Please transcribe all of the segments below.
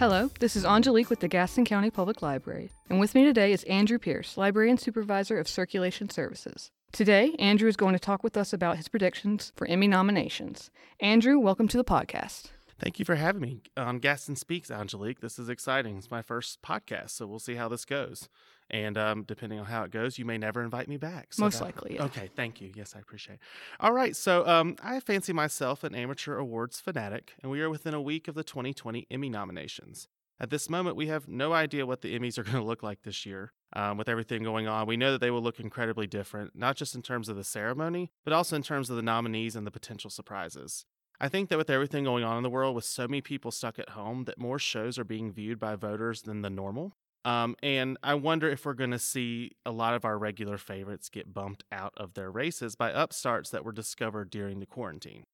Hello, this is Angelique with the Gaston County Public Library, and with me today is Andrew Pierce, Librarian Supervisor of Circulation Services. Today, Andrew is going to talk with us about his predictions for Emmy nominations. Andrew, welcome to the podcast. Thank you for having me on Gaston Speaks, Angelique. This is exciting. It's my first podcast, so we'll see how this goes. And um, depending on how it goes, you may never invite me back. So Most that, likely. Yeah. Okay, thank you. Yes, I appreciate it. All right, so um, I fancy myself an amateur awards fanatic, and we are within a week of the 2020 Emmy nominations. At this moment, we have no idea what the Emmys are going to look like this year. Um, with everything going on, we know that they will look incredibly different, not just in terms of the ceremony, but also in terms of the nominees and the potential surprises. I think that with everything going on in the world, with so many people stuck at home, that more shows are being viewed by voters than the normal. Um, and I wonder if we're going to see a lot of our regular favorites get bumped out of their races by upstarts that were discovered during the quarantine.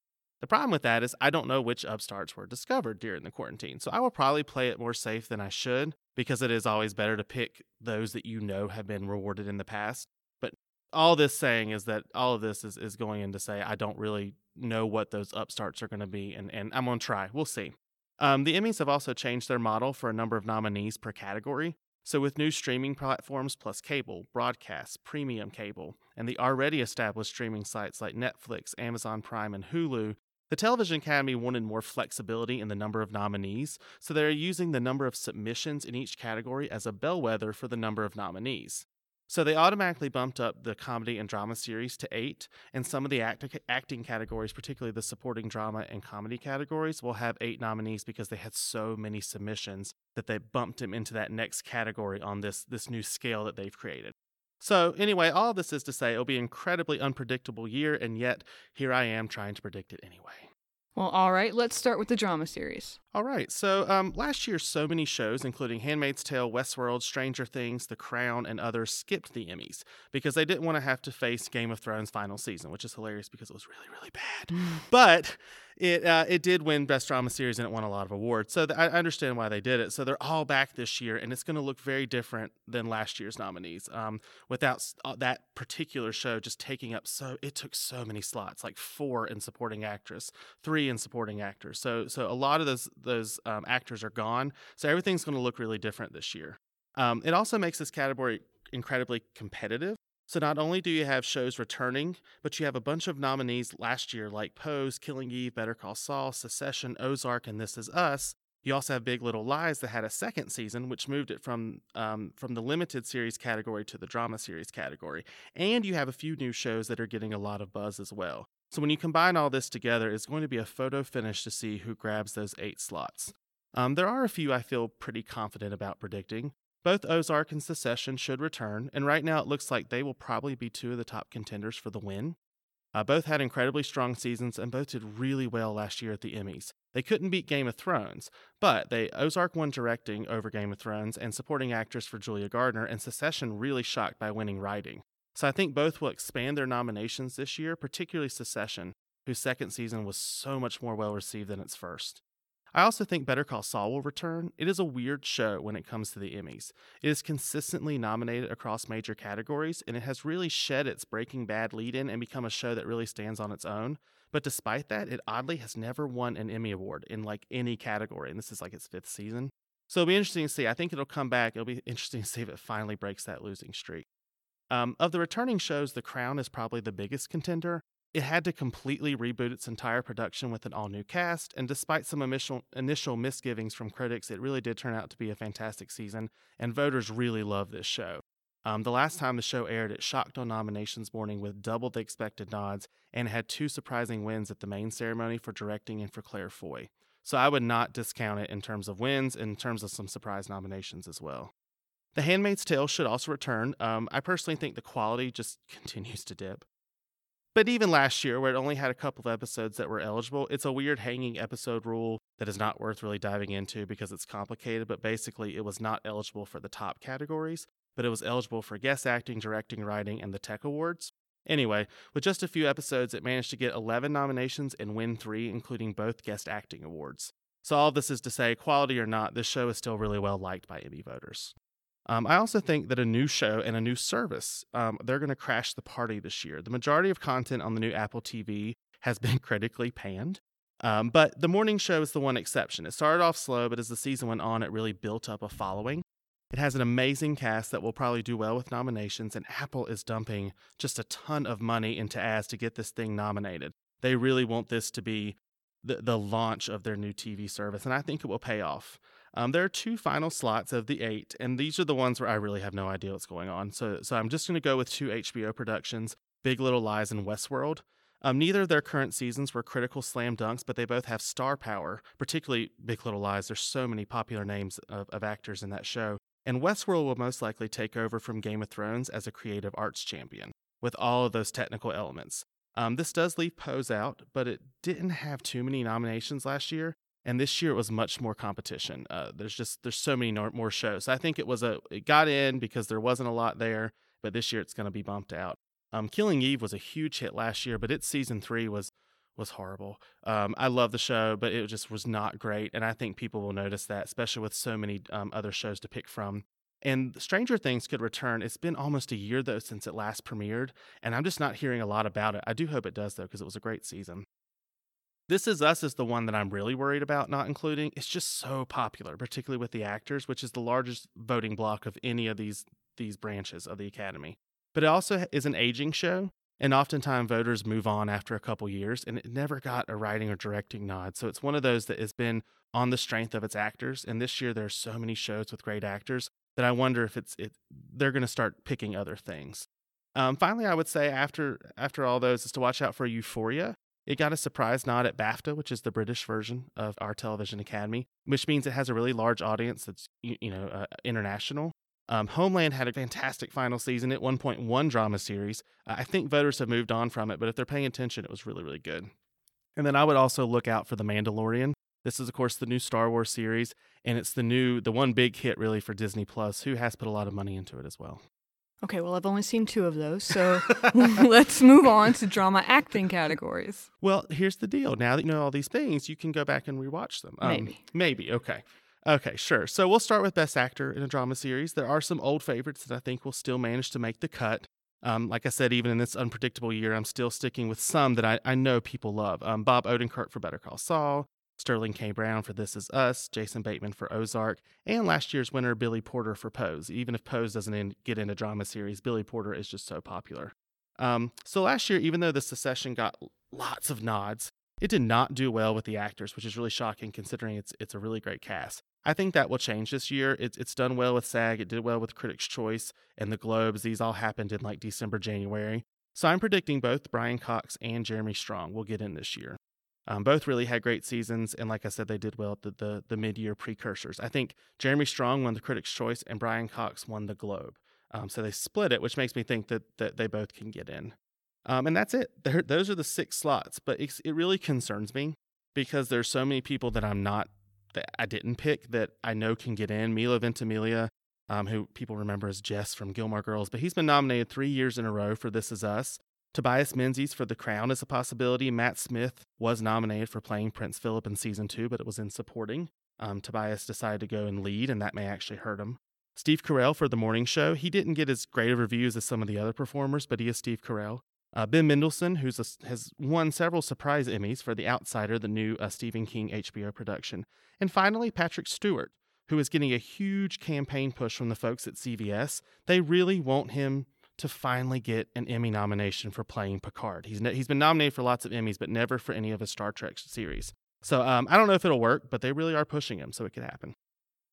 The problem with that is I don't know which upstarts were discovered during the quarantine, so I will probably play it more safe than I should because it is always better to pick those that you know have been rewarded in the past. But all this saying is that all of this is, is going in to say I don't really know what those upstarts are going to be, and, and I'm going to try. We'll see. Um, the Emmys have also changed their model for a number of nominees per category. So, with new streaming platforms plus cable, broadcast, premium cable, and the already established streaming sites like Netflix, Amazon Prime, and Hulu, the Television Academy wanted more flexibility in the number of nominees, so they are using the number of submissions in each category as a bellwether for the number of nominees. So they automatically bumped up the comedy and drama series to eight, and some of the act- acting categories, particularly the supporting drama and comedy categories, will have eight nominees because they had so many submissions that they bumped them into that next category on this this new scale that they've created. So anyway, all this is to say it'll be an incredibly unpredictable year, and yet here I am trying to predict it anyway. Well, all right, let's start with the drama series. All right, so um, last year, so many shows, including Handmaid's Tale, Westworld, Stranger Things, The Crown, and others, skipped the Emmys because they didn't want to have to face Game of Thrones' final season, which is hilarious because it was really, really bad. but it uh, it did win Best Drama Series and it won a lot of awards. So th- I understand why they did it. So they're all back this year, and it's going to look very different than last year's nominees. Um, without uh, that particular show just taking up so it took so many slots, like four in supporting actress, three in supporting actors. So so a lot of those those um, actors are gone. So everything's going to look really different this year. Um, it also makes this category incredibly competitive so not only do you have shows returning, but you have a bunch of nominees last year like Pose, Killing Eve, Better Call Saul, Succession, Ozark, and This Is Us. You also have Big Little Lies that had a second season, which moved it from um, from the limited series category to the drama series category. And you have a few new shows that are getting a lot of buzz as well. So when you combine all this together, it's going to be a photo finish to see who grabs those eight slots. Um, there are a few I feel pretty confident about predicting. Both Ozark and Succession should return, and right now it looks like they will probably be two of the top contenders for the win. Uh, both had incredibly strong seasons and both did really well last year at the Emmys. They couldn't beat Game of Thrones, but they Ozark won directing over Game of Thrones and supporting actress for Julia Garner, and Succession really shocked by winning writing. So I think both will expand their nominations this year, particularly Succession, whose second season was so much more well received than its first. I also think Better Call Saul will return. It is a weird show when it comes to the Emmys. It is consistently nominated across major categories, and it has really shed its Breaking Bad lead in and become a show that really stands on its own. But despite that, it oddly has never won an Emmy Award in like any category, and this is like its fifth season. So it'll be interesting to see. I think it'll come back. It'll be interesting to see if it finally breaks that losing streak. Um, of the returning shows, The Crown is probably the biggest contender. It had to completely reboot its entire production with an all new cast, and despite some initial, initial misgivings from critics, it really did turn out to be a fantastic season, and voters really love this show. Um, the last time the show aired, it shocked on nominations morning with double the expected nods and had two surprising wins at the main ceremony for directing and for Claire Foy. So I would not discount it in terms of wins, in terms of some surprise nominations as well. The Handmaid's Tale should also return. Um, I personally think the quality just continues to dip. But even last year, where it only had a couple of episodes that were eligible, it's a weird hanging episode rule that is not worth really diving into because it's complicated. But basically, it was not eligible for the top categories, but it was eligible for guest acting, directing, writing, and the tech awards. Anyway, with just a few episodes, it managed to get 11 nominations and win three, including both guest acting awards. So, all this is to say, quality or not, this show is still really well liked by Emmy voters. Um, I also think that a new show and a new service, um, they're going to crash the party this year. The majority of content on the new Apple TV has been critically panned. Um, but the morning show is the one exception. It started off slow, but as the season went on, it really built up a following. It has an amazing cast that will probably do well with nominations, and Apple is dumping just a ton of money into ads to get this thing nominated. They really want this to be the, the launch of their new TV service, and I think it will pay off. Um, there are two final slots of the eight, and these are the ones where I really have no idea what's going on. So, so I'm just going to go with two HBO productions Big Little Lies and Westworld. Um, neither of their current seasons were critical slam dunks, but they both have star power, particularly Big Little Lies. There's so many popular names of, of actors in that show. And Westworld will most likely take over from Game of Thrones as a creative arts champion with all of those technical elements. Um, this does leave Pose out, but it didn't have too many nominations last year, and this year it was much more competition. Uh, there's just there's so many more shows. I think it was a it got in because there wasn't a lot there, but this year it's going to be bumped out. Um, Killing Eve was a huge hit last year, but its season three was was horrible. Um, I love the show, but it just was not great, and I think people will notice that, especially with so many um, other shows to pick from. And Stranger Things could return. It's been almost a year though since it last premiered, and I'm just not hearing a lot about it. I do hope it does though, because it was a great season. This Is Us is the one that I'm really worried about not including. It's just so popular, particularly with the actors, which is the largest voting block of any of these these branches of the Academy. But it also is an aging show, and oftentimes voters move on after a couple years, and it never got a writing or directing nod. So it's one of those that has been on the strength of its actors. And this year there are so many shows with great actors that I wonder if it's it they're going to start picking other things. Um, finally, I would say after after all those is to watch out for Euphoria. It got a surprise nod at BAFTA, which is the British version of our Television Academy, which means it has a really large audience that's you, know uh, international. Um, Homeland had a fantastic final season at 1.1 drama series. Uh, I think voters have moved on from it, but if they're paying attention, it was really really good. And then I would also look out for The Mandalorian. This is, of course, the new Star Wars series, and it's the new, the one big hit really for Disney Plus, who has put a lot of money into it as well. Okay, well, I've only seen two of those, so let's move on to drama acting categories. Well, here's the deal. Now that you know all these things, you can go back and rewatch them. Um, maybe. Maybe. Okay. Okay, sure. So we'll start with Best Actor in a Drama Series. There are some old favorites that I think will still manage to make the cut. Um, like I said, even in this unpredictable year, I'm still sticking with some that I, I know people love. Um, Bob Odenkirk for Better Call Saul, Sterling K. Brown for This Is Us, Jason Bateman for Ozark, and last year's winner Billy Porter for Pose. Even if Pose doesn't in, get in a drama series, Billy Porter is just so popular. Um, so last year, even though the Succession got lots of nods, it did not do well with the actors, which is really shocking considering it's it's a really great cast. I think that will change this year. It's it's done well with SAG, it did well with Critics' Choice and the Globes. These all happened in like December, January. So I'm predicting both Brian Cox and Jeremy Strong will get in this year. Um, both really had great seasons, and like I said, they did well at the, the, the mid year precursors. I think Jeremy Strong won the Critics' Choice, and Brian Cox won the Globe. Um, so they split it, which makes me think that that they both can get in. Um, and that's it. They're, those are the six slots. But it really concerns me because there's so many people that I'm not that I didn't pick that I know can get in. Milo Ventimiglia, um, who people remember as Jess from Gilmore Girls, but he's been nominated three years in a row for This Is Us. Tobias Menzies for The Crown is a possibility. Matt Smith was nominated for playing Prince Philip in season two, but it was in supporting. Um, Tobias decided to go and lead, and that may actually hurt him. Steve Carell for The Morning Show. He didn't get as great of reviews as some of the other performers, but he is Steve Carell. Uh, ben Mendelsohn, who has won several surprise Emmys for The Outsider, the new uh, Stephen King HBO production. And finally, Patrick Stewart, who is getting a huge campaign push from the folks at CVS. They really want him to finally get an Emmy nomination for playing Picard. He's he's been nominated for lots of Emmys, but never for any of his Star Trek series. So um, I don't know if it'll work, but they really are pushing him, so it could happen.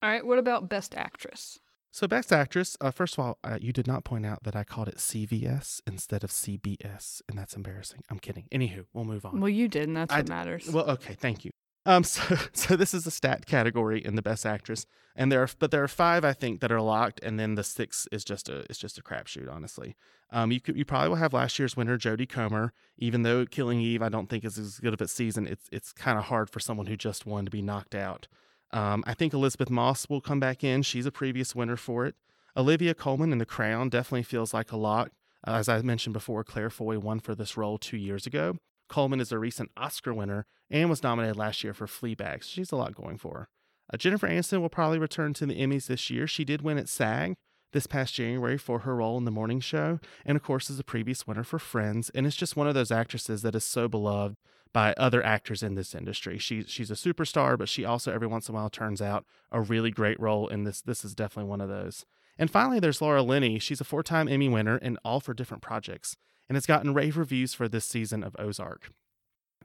All right. What about Best Actress? So Best Actress. Uh, first of all, uh, you did not point out that I called it CVS instead of CBS, and that's embarrassing. I'm kidding. Anywho, we'll move on. Well, you did, and that's I what matters. Well, okay. Thank you. Um, so, so this is a stat category in the best actress, and there are, but there are five I think that are locked, and then the six is just a, it's just a crapshoot, honestly. Um, you could, you probably will have last year's winner Jodie Comer, even though Killing Eve I don't think is as good of a season. It's, it's kind of hard for someone who just won to be knocked out. Um, I think Elisabeth Moss will come back in. She's a previous winner for it. Olivia Colman in The Crown definitely feels like a lock. Uh, as I mentioned before, Claire Foy won for this role two years ago. Colman is a recent Oscar winner and was nominated last year for Fleabag. So she's a lot going for her. Uh, Jennifer Aniston will probably return to the Emmys this year. She did win at SAG, this past January for her role in the morning show, and of course is a previous winner for Friends, and it's just one of those actresses that is so beloved by other actors in this industry. She she's a superstar, but she also every once in a while turns out a really great role in this. This is definitely one of those. And finally, there's Laura Linney. She's a four-time Emmy winner and all for different projects, and it's gotten rave reviews for this season of Ozark.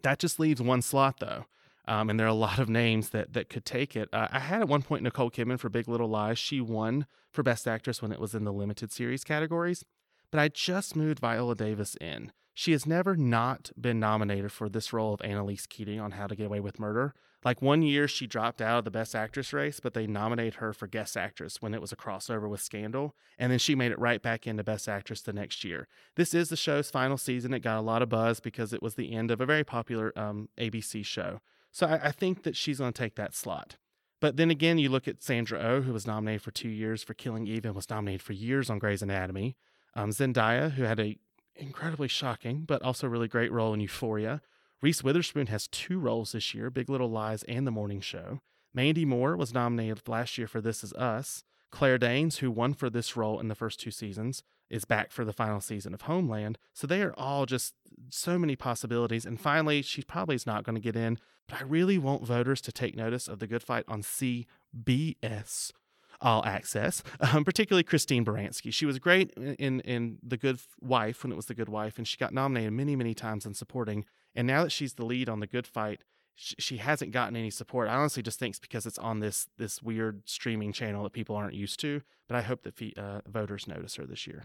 That just leaves one slot though. Um, and there are a lot of names that that could take it. Uh, I had at one point Nicole Kidman for Big Little Lies. She won for Best Actress when it was in the limited series categories, but I just moved Viola Davis in. She has never not been nominated for this role of Annalise Keating on How to Get Away with Murder. Like one year, she dropped out of the Best Actress race, but they nominated her for Guest Actress when it was a crossover with Scandal, and then she made it right back into Best Actress the next year. This is the show's final season. It got a lot of buzz because it was the end of a very popular um, ABC show. So I, I think that she's going to take that slot. But then again, you look at Sandra O, oh, who was nominated for two years for Killing Eve and was nominated for years on Grey's Anatomy. Um, Zendaya, who had a incredibly shocking but also really great role in Euphoria. Reese Witherspoon has two roles this year Big Little Lies and The Morning Show. Mandy Moore was nominated last year for This Is Us. Claire Danes, who won for this role in the first two seasons, is back for the final season of Homeland. So they are all just so many possibilities. And finally, she probably is not going to get in, but I really want voters to take notice of the good fight on CBS all access, um, particularly Christine Baranski. She was great in, in The Good Wife when it was The Good Wife, and she got nominated many, many times in supporting. And now that she's the lead on The Good Fight, she, she hasn't gotten any support. I honestly just think it's because it's on this this weird streaming channel that people aren't used to. But I hope that uh, voters notice her this year.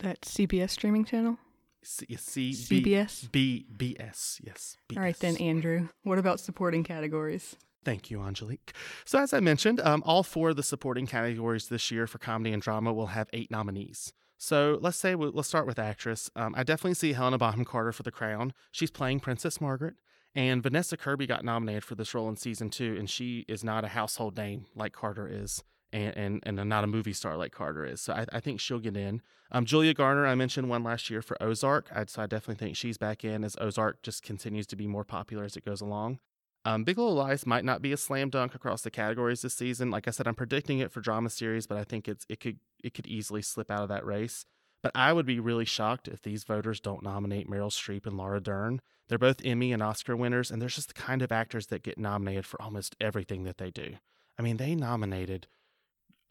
That CBS streaming channel? C- C- CBS? B- BS, yes. BS. All right then, Andrew. What about supporting categories? Thank you, Angelique. So, as I mentioned, um, all four of the supporting categories this year for comedy and drama will have eight nominees. So let's say let's start with actress. Um, I definitely see Helena Bonham Carter for The Crown. She's playing Princess Margaret, and Vanessa Kirby got nominated for this role in season two, and she is not a household name like Carter is, and and, and not a movie star like Carter is. So I, I think she'll get in. Um, Julia Garner, I mentioned one last year for Ozark. I'd, so I definitely think she's back in as Ozark just continues to be more popular as it goes along. Um, Big Little Lies might not be a slam dunk across the categories this season. Like I said, I'm predicting it for drama series, but I think it's it could it could easily slip out of that race. But I would be really shocked if these voters don't nominate Meryl Streep and Laura Dern. They're both Emmy and Oscar winners, and they're just the kind of actors that get nominated for almost everything that they do. I mean, they nominated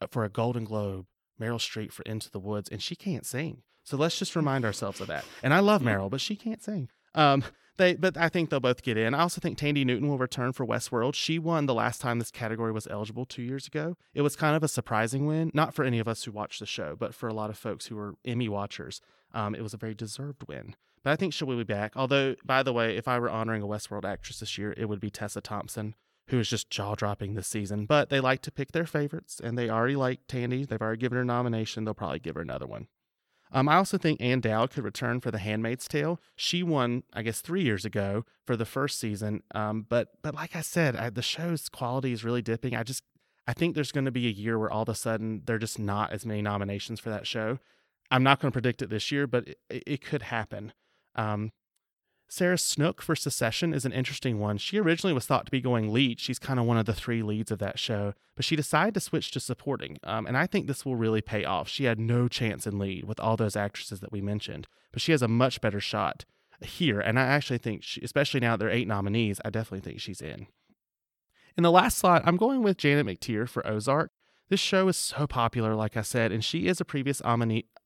uh, for a Golden Globe Meryl Streep for Into the Woods, and she can't sing. So let's just remind ourselves of that. And I love Meryl, but she can't sing. Um, they, but I think they'll both get in. I also think Thandie Newton will return for Westworld. She won the last time this category was eligible two years ago. It was kind of a surprising win, not for any of us who watched the show, but for a lot of folks who were Emmy watchers. Um, it was a very deserved win. But I think she will be back. Although, by the way, if I were honoring a Westworld actress this year, it would be Tessa Thompson, who is just jaw dropping this season. But they like to pick their favorites, and they already like Tandy. They've already given her a nomination. They'll probably give her another one. Um, I also think Ann Dowd could return for The Handmaid's Tale. She won, I guess, three years ago for the first season. Um, but but like I said, I, the show's quality is really dipping. I just I think there's going to be a year where all of a sudden there are just not as many nominations for that show. I'm not going to predict it this year, but it, it could happen. Um, Sarah Snook for Succession is an interesting one. She originally was thought to be going lead. She's kind of one of the three leads of that show, but she decided to switch to supporting. Um, and I think this will really pay off. She had no chance in lead with all those actresses that we mentioned, but she has a much better shot here. And I actually think, she, especially now that there are eight nominees, I definitely think she's in. In the last slot, I'm going with Janet McTeer for Ozark. This show is so popular, like I said, and she is a previous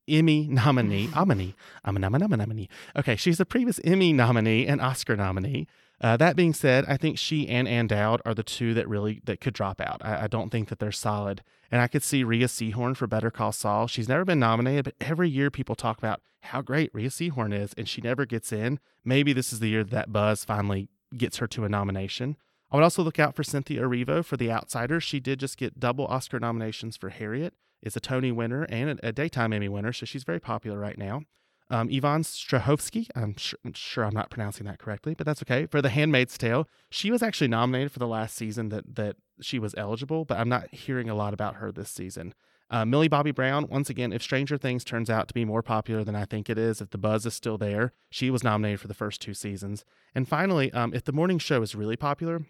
Emmy nominee. Nominee. nominee. Okay, she's a previous Emmy nominee and Oscar nominee. Uh, that being said, I think she and Ann Dowd are the two that really that could drop out. I, I, don't think that they're solid, and I could see Rhea Seehorn for Better Call Saul. She's never been nominated, but every year people talk about how great Rhea Seehorn is, and she never gets in. Maybe this is the year that buzz finally gets her to a nomination. I would also look out for Cynthia Erivo for The Outsider. She did just get double Oscar nominations for Harriet, is a Tony winner and a, daytime Emmy winner, so she's very popular right now. Um, Yvonne Strahovski, I'm sure, I'm sure, I'm not pronouncing that correctly, but that's okay. For The Handmaid's Tale, she was actually nominated for the last season that that she was eligible, but I'm not hearing a lot about her this season. Uh, Millie Bobby Brown, once again, if Stranger Things turns out to be more popular than I think it is, if the buzz is still there, she was nominated for the first two seasons. And finally, um, if the morning show is really popular,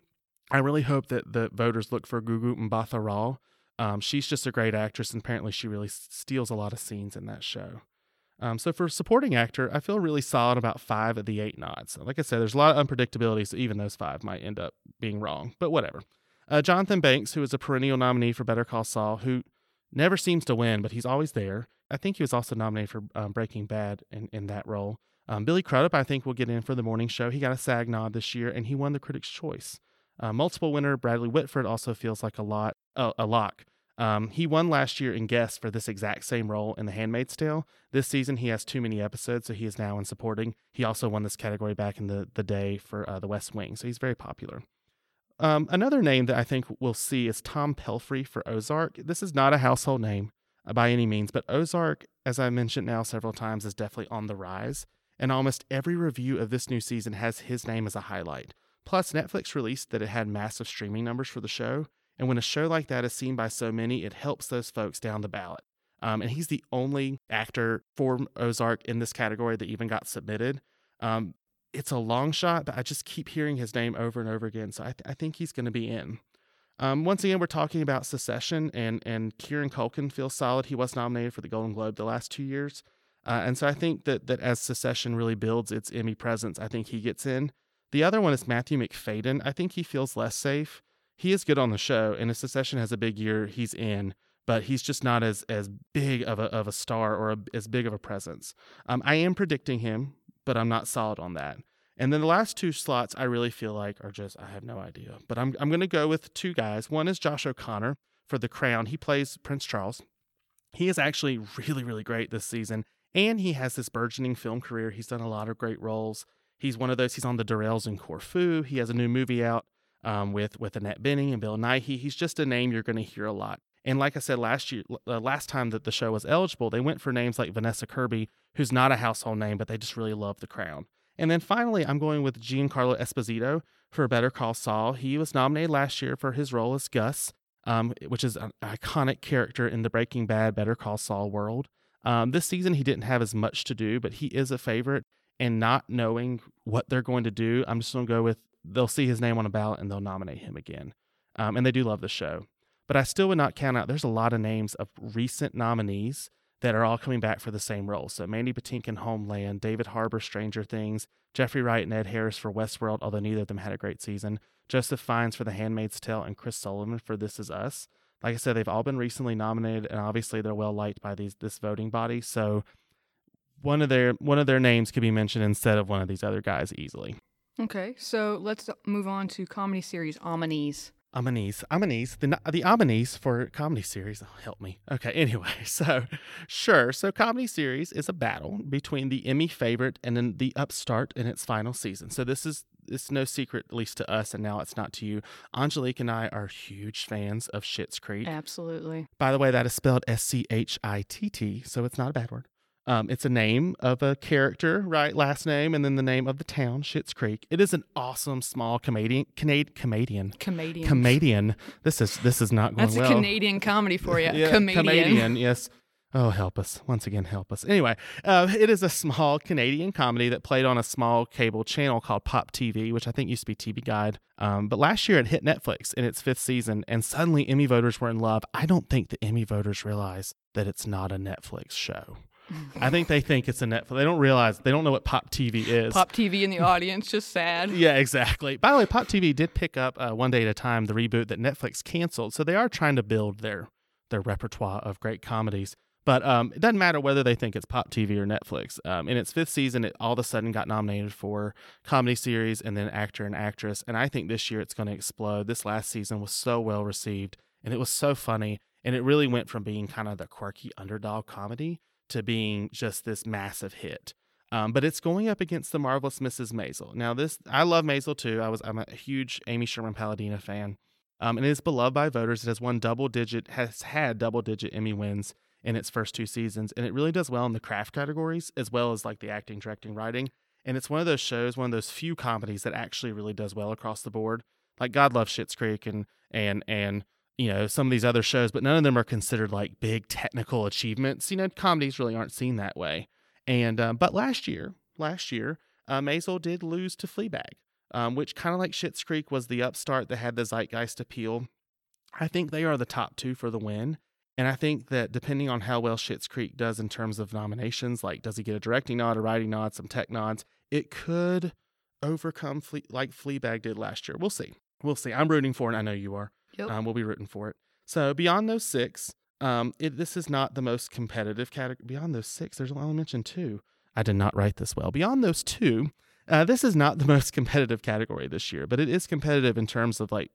I really hope that the voters look for Gugu Mbatha-Raw. Um, she's just a great actress, and apparently she really steals a lot of scenes in that show. Um, so for supporting actor, I feel really solid about five of the eight nods. Like I said, there's a lot of unpredictability, so even those five might end up being wrong, but whatever. Uh, Jonathan Banks, who is a perennial nominee for Better Call Saul, who never seems to win, but he's always there. I think he was also nominated for um, Breaking Bad in, in that role. Um, Billy Crudup, I think, will get in for the morning show. He got a SAG nod this year, and he won the Critics' Choice. Uh, multiple winner Bradley Whitford also feels like a lot uh, a lock. Um, he won last year in guest for this exact same role in The Handmaid's Tale. This season, he has too many episodes, so he is now in supporting. He also won this category back in the, the day for uh, The West Wing, so he's very popular. Um, another name that I think we'll see is Tom Pelphrey for Ozark. This is not a household name uh, by any means, but Ozark, as I mentioned now several times, is definitely on the rise. And almost every review of this new season has his name as a highlight. Plus, Netflix released that it had massive streaming numbers for the show. And when a show like that is seen by so many, it helps those folks down the ballot. Um, and he's the only actor for Ozark in this category that even got submitted. Um, it's a long shot, but I just keep hearing his name over and over again. So I, th- I think he's going to be in. Um, once again, we're talking about Succession, and and Kieran Culkin feels solid. He was nominated for the Golden Globe the last two years, uh, and so I think that that as Succession really builds its Emmy presence, I think he gets in. The other one is Matthew Macfadyen. I think he feels less safe. He is good on the show, and if Succession has a big year, he's in. But he's just not as as big of a of a star or a, as big of a presence. Um, I am predicting him, but I'm not solid on that. And then the last two slots I really feel like are just I have no idea. But I'm I'm going to go with two guys. One is Josh O'Connor for The Crown. He plays Prince Charles. He is actually really really great this season and he has this burgeoning film career. He's done a lot of great roles. He's one of those. He's on the Durrells in Corfu. He has a new movie out um, with with Annette Bening and Bill Nighy. He's just a name you're going to hear a lot. And like I said last year, uh, last time that the show was eligible, they went for names like Vanessa Kirby, who's not a household name, but they just really love The Crown. And then finally, I'm going with Giancarlo Esposito for Better Call Saul. He was nominated last year for his role as Gus, um, which is an iconic character in the Breaking Bad Better Call Saul world. Um, this season, he didn't have as much to do, but he is a favorite. And not knowing what they're going to do, I'm just going to go with they'll see his name on a ballot and they'll nominate him again. Um, and they do love the show. But I still would not count out, there's a lot of names of recent nominees that are all coming back for the same role. So Mandy Patinkin, Homeland, David Harbour, Stranger Things, Jeffrey Wright and Ed Harris for Westworld, although neither of them had a great season, Joseph Fiennes for The Handmaid's Tale, and Chris Sullivan for This Is Us. Like I said, they've all been recently nominated, and obviously they're well liked by these this voting body. So one of their one of their names could be mentioned instead of one of these other guys easily. Okay, so let's move on to comedy series Nominees. Aminis, Aminis, the the Aminis for comedy series. Oh, help me. Okay, anyway, so sure. So comedy series is a battle between the Emmy favorite and then the upstart in its final season. So this is it's no secret, at least to us, and now it's not to you. Angelique and I are huge fans of Schitt's Creek. Absolutely. By the way, that is spelled S C H I T T, so it's not a bad word. Um, it's a name of a character, right? Last name, and then the name of the town, Schitt's Creek. It is an awesome small comedian, Canadian, comedian, Comedian. comedian. This is this is not going That's well. a Canadian comedy for you. Yeah, comedian. comedian, yes. Oh, help us. Once again, help us. Anyway, uh, it is a small Canadian comedy that played on a small cable channel called Pop TV, which I think used to be TV Guide. Um, but last year it hit Netflix in its fifth season, and suddenly Emmy voters were in love. I don't think the Emmy voters realize that it's not a Netflix show. I think they think it's a Netflix. They don't realize, they don't know what Pop TV is. Pop TV in the audience, just sad. Yeah, exactly. By the way, Pop TV did pick up uh, one day at a time the reboot that Netflix canceled, so they are trying to build their their repertoire of great comedies. But um, it doesn't matter whether they think it's Pop TV or Netflix. Um, in its fifth season, it all of a sudden got nominated for comedy series and then actor and actress. And I think this year it's going to explode. This last season was so well received and it was so funny. And it really went from being kind of the quirky underdog comedy to being just this massive hit. Um, but it's going up against the marvelous Mrs. Maisel. Now, this I love Maisel too. I was I'm a huge Amy Sherman Palladino fan, um, and it is beloved by voters. It has won double digit has had double digit Emmy wins in its first two seasons, and it really does well in the craft categories as well as like the acting, directing, writing. And it's one of those shows, one of those few comedies that actually really does well across the board. Like God loves Schitt's Creek and and and you know some of these other shows, but none of them are considered like big technical achievements. You know, comedies really aren't seen that way. And um, but last year, last year, uh, Maisel did lose to Fleabag, um, which kind of like Schitt's Creek was the upstart that had the zeitgeist appeal. I think they are the top two for the win. And I think that depending on how well Schitt's Creek does in terms of nominations, like does he get a directing nod, a writing nod, some tech nods, it could overcome Fle- like Fleabag did last year. We'll see. We'll see. I'm rooting for it. I know you are. Yep. Um, we'll be rooting for it. So beyond those six, um, it, this is not the most competitive category. Beyond those six, there's only mentioned two. I did not write this well. Beyond those two, uh, this is not the most competitive category this year, but it is competitive in terms of like,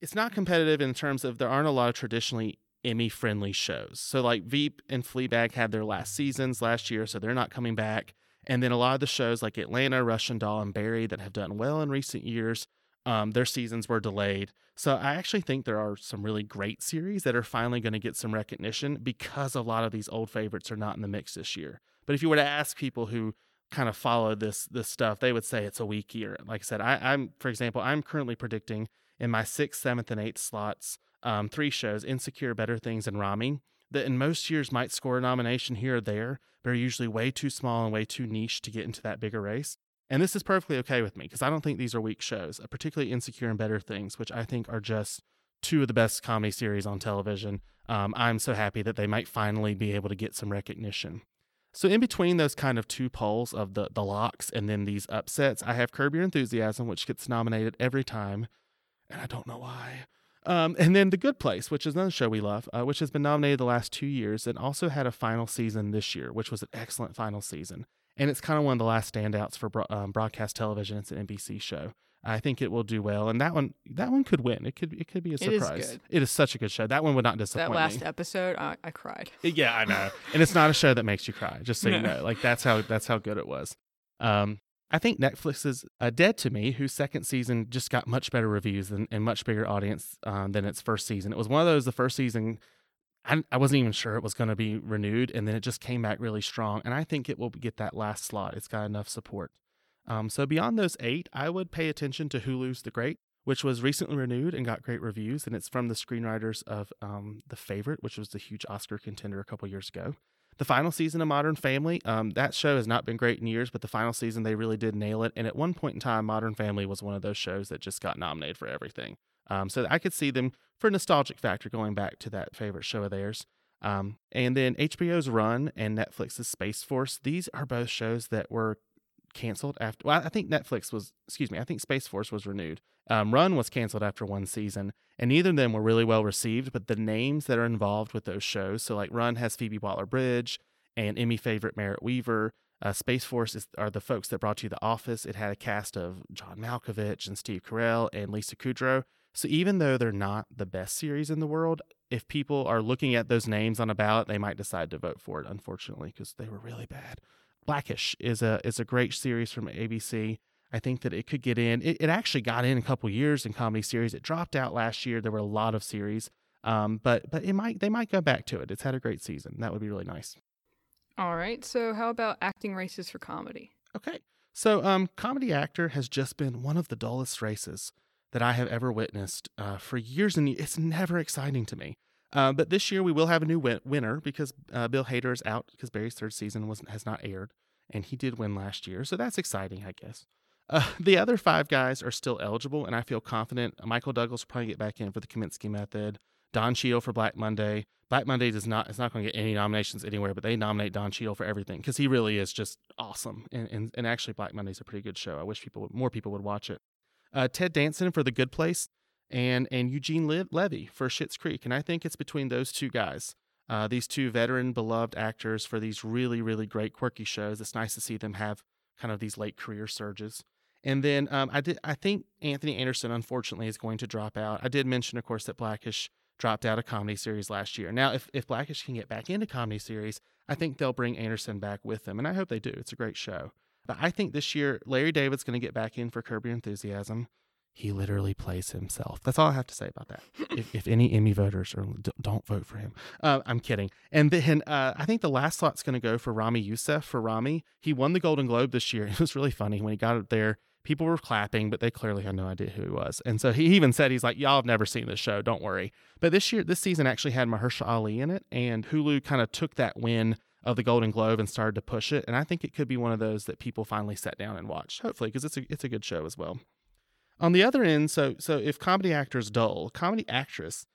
it's not competitive in terms of there aren't a lot of traditionally Emmy friendly shows. So like Veep and Fleabag had their last seasons last year, so they're not coming back. And then a lot of the shows like Atlanta, Russian Doll, and Barry that have done well in recent years, um, their seasons were delayed. So I actually think there are some really great series that are finally going to get some recognition because a lot of these old favorites are not in the mix this year. But if you were to ask people who kind of follow this this stuff, they would say it's a weak year. Like I said, I, I'm for example, I'm currently predicting in my sixth, seventh, and eighth slots, um, three shows: Insecure, Better Things, and Ramy. That in most years might score a nomination here or there, but are usually way too small and way too niche to get into that bigger race. And this is perfectly okay with me because I don't think these are weak shows, uh, particularly Insecure and Better Things, which I think are just two of the best comedy series on television. Um, I'm so happy that they might finally be able to get some recognition. So in between those kind of two poles of the the locks and then these upsets, I have Curb Your Enthusiasm, which gets nominated every time, and I don't know why. Um, and then The Good Place, which is another show we love, uh, which has been nominated the last two years and also had a final season this year, which was an excellent final season. And it's kind of one of the last standouts for bro- um, broadcast television. It's an NBC show. I think it will do well, and that one that one could win. It could it could be a It is surprise. good. It is such a good show. That one would not disappoint. that last me. episode, I, I cried. Yeah, I know. and it's not a show that makes you cry, just so you know. Like that's how that's how good it was. Um I think Netflix's uh, Dead to Me, whose second season just got much better reviews than, and much bigger audience um, than its first season. It was one of those, the first season, I, I wasn't even sure it was going to be renewed, and then it just came back really strong. And I think it will get that last slot. It's got enough support. Um, so beyond those eight, I would pay attention to Hulu's The Great, which was recently renewed and got great reviews. And it's from the screenwriters of um, The Favorite, which was the huge Oscar contender a couple years ago. The final season of Modern Family, um, that show has not been great in years, but the final season they really did nail it. And at one point in time, Modern Family was one of those shows that just got nominated for everything. Um, so I could see them for nostalgic factor going back to that favorite show of theirs. Um, and then HBO's Run and Netflix's Space Force. These are both shows that were canceled after. Well, I think Netflix was. Excuse me. I think Space Force was renewed. Um, Run was canceled after one season, and neither of them were really well received. But the names that are involved with those shows, so like Run has Phoebe Waller-Bridge and Emmy favorite Merritt Wever. Uh, Space Force is, are the folks that brought you The Office. It had a cast of John Malkovich and Steve Carell and Lisa Kudrow. So even though they're not the best series in the world, if people are looking at those names on a ballot, they might decide to vote for it. Unfortunately, because they were really bad. Blackish is a is a great series from ABC. I think that it could get in. It, it actually got in a couple years in comedy series. It dropped out last year. There were a lot of series, um, but but it might they might go back to it. It's had a great season. That would be really nice. All right. So, how about acting races for comedy? Okay. So, um, comedy actor has just been one of the dullest races that I have ever witnessed uh, for years and ye- it's never exciting to me. Uh, but this year we will have a new win- winner because uh, Bill Hader is out because Barry's third season was has not aired, and he did win last year, so that's exciting, I guess. Uh, the other five guys are still eligible, and I feel confident. Michael Douglas will probably get back in for the Kominsky Method. Don Cheadle for Black Monday. Black Monday does not is not going to get any nominations anywhere, but they nominate Don Cheadle for everything because he really is just awesome. And, and and actually, Black Monday's a pretty good show. I wish people more people would watch it. Uh, Ted Danson for The Good Place, and and Eugene Le- Levy for Schitt's Creek, and I think it's between those two guys. Uh, these two veteran, beloved actors for these really, really great, quirky shows. It's nice to see them have kind of these late career surges. And then um, I did. I think Anthony Anderson, unfortunately, is going to drop out. I did mention, of course, that Blackish dropped out of comedy series last year. Now, if if Blackish can get back into comedy series, I think they'll bring Anderson back with them, and I hope they do. It's a great show. But I think this year Larry David's going to get back in for Curb Your Enthusiasm. He literally plays himself. That's all I have to say about that. if, if any Emmy voters are, don't vote for him. Uh, I'm kidding. And then uh, I think the last slot's going to go for Ramy Youssef. For Rami, he won the Golden Globe this year. It was really funny when he got up there. People were clapping, but they clearly had no idea who he was. And so he even said, he's like, y'all have never seen this show. Don't worry. But this year, this season actually had Mahershala Ali in it. And Hulu kind of took that win of the Golden Globe and started to push it. And I think it could be one of those that people finally sat down and watched, hopefully, because it's a, it's a good show as well. On the other end, so so if comedy actor is dull, comedy actress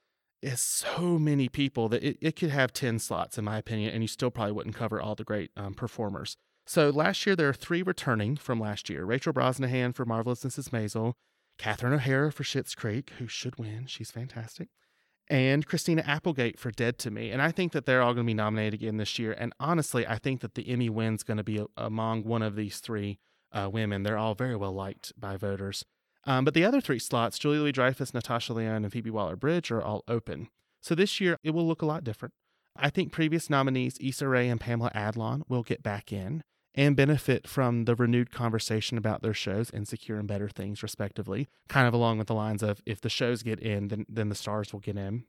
is so many people that it, it could have 10 slots, in my opinion, and you still probably wouldn't cover all the great um, performers. So last year, there are three returning from last year Rachel Brosnahan for Marvelous Mrs. Maisel, Catherine O'Hara for Schitt's Creek, who should win. She's fantastic. And Christina Applegate for Dead to Me. And I think that they're all going to be nominated again this year. And honestly, I think that the Emmy win's going to be among one of these three uh, women. They're all very well liked by voters. Um, but the other three slots, Julia Louis Dreyfus, Natasha Lyonne, and Phoebe Waller Bridge, are all open. So this year, it will look a lot different. I think previous nominees, Issa Rae and Pamela Adlon, will get back in and benefit from the renewed conversation about their shows, Insecure and Better Things, respectively, kind of along with the lines of if the shows get in, then, then the stars will get in.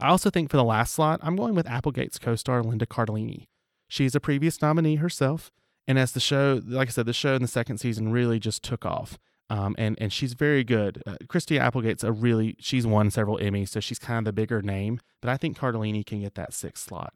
I also think for the last slot, I'm going with Applegate's co star Linda Cardellini. She's a previous nominee herself, and as the show, like I said, the show in the second season really just took off. Um, and and she's very good. Uh, Christy Applegate's a really she's won several Emmys, so she's kind of the bigger name. But I think Cardellini can get that sixth slot.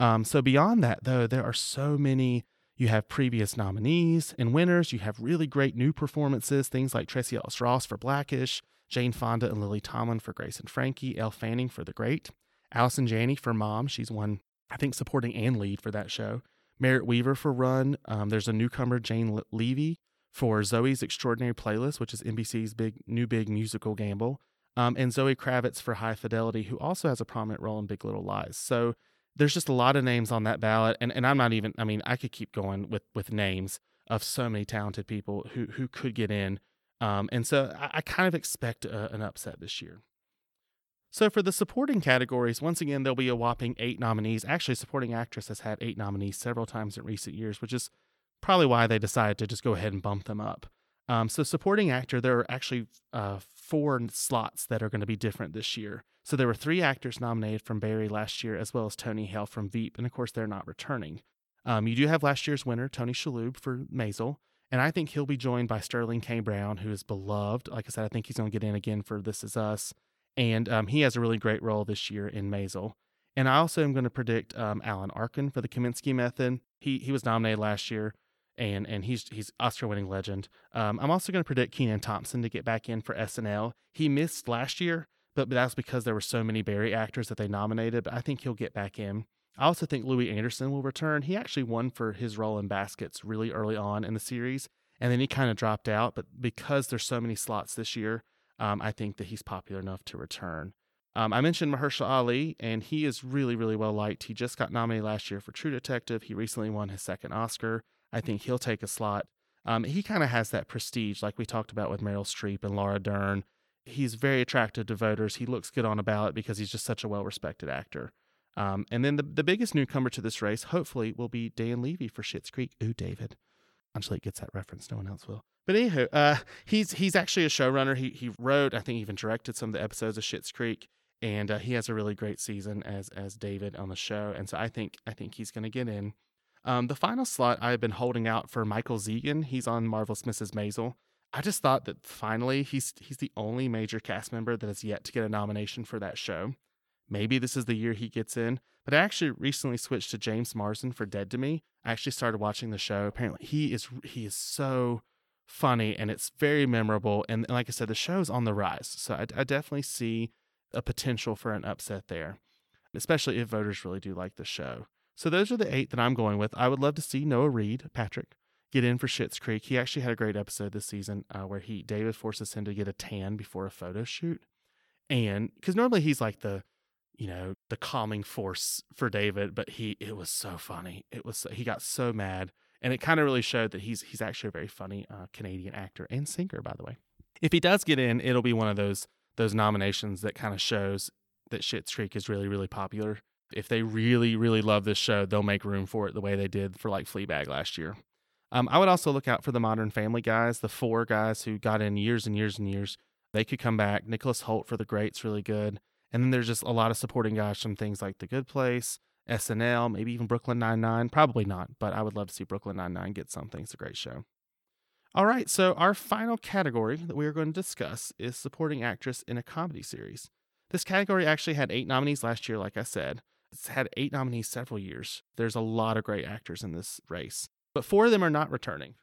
Um, so beyond that, though, there are so many you have previous nominees and winners. You have really great new performances, things like Tracee Ellis Ross for Blackish, Jane Fonda and Lily Tomlin for Grace and Frankie, Elle Fanning for The Great, Allison Janney for Mom. She's won, I think, supporting and lead for that show. Merritt Wever for Run. Um, there's a newcomer, Jane Levy, for Zoey's Extraordinary Playlist, which is NBC's big new big musical gamble. Um, and Zoe Kravitz for High Fidelity, who also has a prominent role in Big Little Lies. So there's just a lot of names on that ballot, and, and I'm not even. I mean, I could keep going with with names of so many talented people who who could get in, um, and so I, I kind of expect a, an upset this year. So for the supporting categories, once again there'll be a whopping eight nominees. Actually, supporting actress has had eight nominees several times in recent years, which is probably why they decided to just go ahead and bump them up. Um, so supporting actor, there are actually uh, four slots that are going to be different this year. So there were three actors nominated from Barry last year, as well as Tony Hale from Veep, and of course they're not returning. Um, you do have last year's winner, Tony Shalhoub for Maisel, and I think he'll be joined by Sterling K. Brown, who is beloved. Like I said, I think he's going to get in again for This Is Us, and um, he has a really great role this year in Maisel. And I also am going to predict um, Alan Arkin for the Kominsky Method. He he was nominated last year, and and he's he's Oscar winning legend. Um, I'm also going to predict Kenan Thompson to get back in for SNL. He missed last year, but, but that's because there were so many Barry actors that they nominated. But I think he'll get back in. I also think Louie Anderson will return. He actually won for his role in Baskets really early on in the series, and then he kind of dropped out. But because there's so many slots this year, um, I think that he's popular enough to return. Um, I mentioned Mahershala Ali, and he is really, really well liked. He just got nominated last year for True Detective. He recently won his second Oscar. I think he'll take a slot. Um, he kind of has that prestige, like we talked about with Meryl Streep and Laura Dern he's very attractive to voters. He looks good on a ballot because he's just such a well respected actor. Um, and then the, the biggest newcomer to this race, hopefully, will be Dan Levy for Schitt's Creek. Ooh, David. Angelique gets that reference. No one else will. But anywho, uh, he's he's actually a showrunner. He he wrote, I think, even directed some of the episodes of Schitt's Creek, and uh, he has a really great season as as David on the show. And so I think I think he's going to get in. Um, the final slot I've been holding out for Michael Zegan. He's on Marvelous Mrs. Maisel. I just thought that finally he's he's the only major cast member that has yet to get a nomination for that show. Maybe this is the year he gets in. But I actually recently switched to James Marsden for Dead to Me. I actually started watching the show. Apparently, he is he is so funny and it's very memorable. And, and like I said, the show's on the rise, so I, I definitely see a potential for an upset there, especially if voters really do like the show. So those are the eight that I'm going with. I would love to see Noah Reid, Patrick, get in for Schitt's Creek. He actually had a great episode this season uh, where he David forces him to get a tan before a photo shoot, and because normally he's like the you know the calming force for David, but he it was so funny. It was he got so mad, and it kind of really showed that he's he's actually a very funny uh, Canadian actor and singer, by the way. If he does get in, it'll be one of those those nominations that kind of shows that Schitt's Creek is really really popular. If they really really love this show, they'll make room for it the way they did for like Fleabag last year. Um, I would also look out for the Modern Family guys, the four guys who got in years and years and years. They could come back. Nicholas Hoult for The Great's really good. And then there's just a lot of supporting guys from things like The Good Place, SNL, maybe even Brooklyn Nine-Nine. Probably not, but I would love to see Brooklyn Nine-Nine get something. It's a great show. All right, so our final category that we are going to discuss is supporting actress in a comedy series. This category actually had eight nominees last year, like I said. It's had eight nominees several years. There's a lot of great actors in this race but four of them are not returning.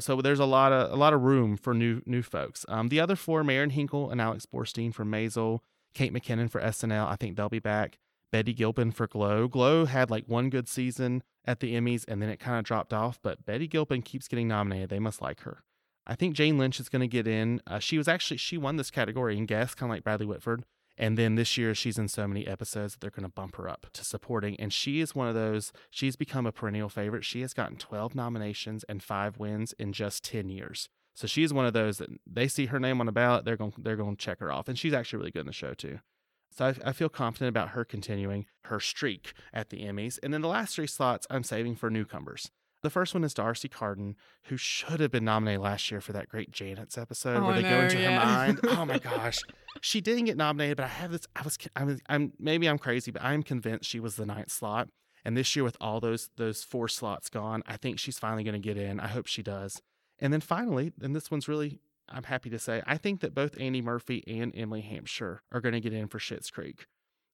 So there's a lot of a lot of room for new new folks. Um, the other four, Marin Hinkle and Alex Borstein for Maisel, Kate McKinnon for SNL. I think they'll be back. Betty Gilpin for Glow. Glow had like one good season at the Emmys and then it kind of dropped off, but Betty Gilpin keeps getting nominated. They must like her. I think Jane Lynch is going to get in. Uh, she was actually she won this category in guest, kind of like Bradley Whitford. And then this year, she's in so many episodes that they're going to bump her up to supporting. And she is one of those, she's become a perennial favorite. She has gotten 12 nominations and five wins in just 10 years. So she's one of those that they see her name on the ballot, they're going, they're going to check her off. And she's actually really good in the show, too. So I, I feel confident about her continuing her streak at the Emmys. And then the last three slots, I'm saving for newcomers. The first one is D'Arcy Carden, who should have been nominated last year for that great Janet's episode Oh, where they go into yeah. her mind. Oh my gosh, she didn't get nominated, but I have this. I was, I was, I'm maybe I'm crazy, but I'm convinced she was the ninth slot. And this year, with all those those four slots gone, I think she's finally going to get in. I hope she does. And then finally, and this one's really, I'm happy to say, I think that both Annie Murphy and Emily Hampshire are going to get in for Schitt's Creek.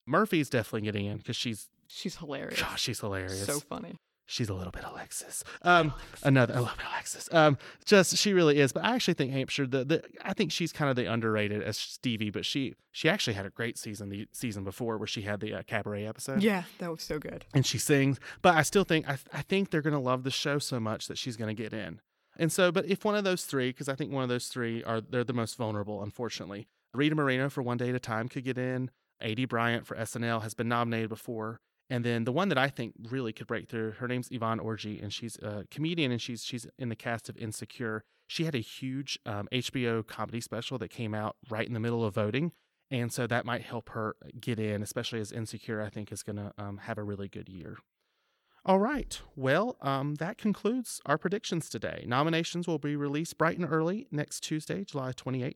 Murphy's definitely getting in because she's, She's hilarious. gosh, she's hilarious So funny. She's a little bit Alexis. Um, another a little bit Alexis. Um, just she really is. But I actually think Hampshire. The, the I think she's kind of the underrated as Stevie. But she she actually had a great season the season before where she had the uh, cabaret episode. Yeah, that was so good. And she sings. But I still think I I think they're gonna love the show so much that she's gonna get in. And so, but if one of those three, because I think one of those three are they're the most vulnerable, unfortunately. Rita Moreno for One Day at a Time could get in. Aidy Bryant for SNL has been nominated before. And then the one that I think really could break through, her name's Yvonne Orji, and she's a comedian and she's she's in the cast of Insecure. She had a huge um, HBO comedy special that came out right in the middle of voting. And so that might help her get in, especially as Insecure, I think, is going to um, have a really good year. All right. Well, um, that concludes our predictions today. Nominations will be released bright and early next Tuesday, July 28th,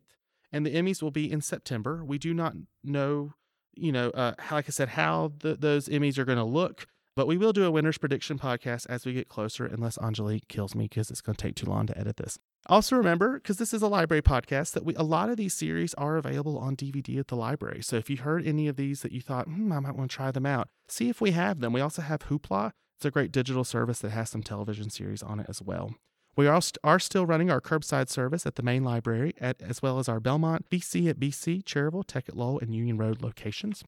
and the Emmys will be in September. We do not know, you know, uh, like I said, how the, those Emmys are going to look, but we will do a winner's prediction podcast as we get closer, unless Angelique kills me because it's going to take too long to edit this. Also, remember, because this is a library podcast, that we a lot of these series are available on DVD at the library. So if you heard any of these that you thought, hmm, I might want to try them out, see if we have them. We also have Hoopla. It's a great digital service that has some television series on it as well. We are, st- are still running our curbside service at the main library, at, as well as our Belmont, BC at BC, Cherryville, Tech at Lowell, and Union Road locations.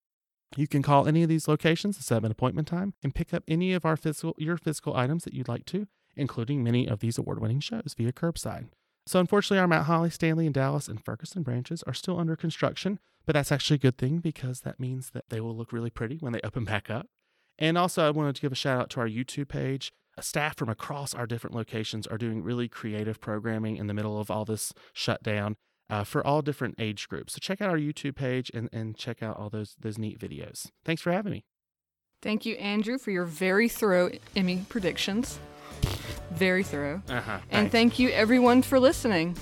You can call any of these locations to set an appointment time and pick up any of our physical your physical items that you'd like to, including many of these award-winning shows via curbside. So unfortunately, our Mount Holly, Stanley, and Dallas and Ferguson branches are still under construction, but that's actually a good thing because that means that they will look really pretty when they open back up. And also, I wanted to give a shout out to our YouTube page. Staff from across our different locations are doing really creative programming in the middle of all this shutdown uh, for all different age groups. So check out our YouTube page and, and check out all those those neat videos. Thanks for having me. Thank you, Andrew, for your very thorough Emmy predictions. Very thorough. Uh huh. And thank you, everyone, for listening.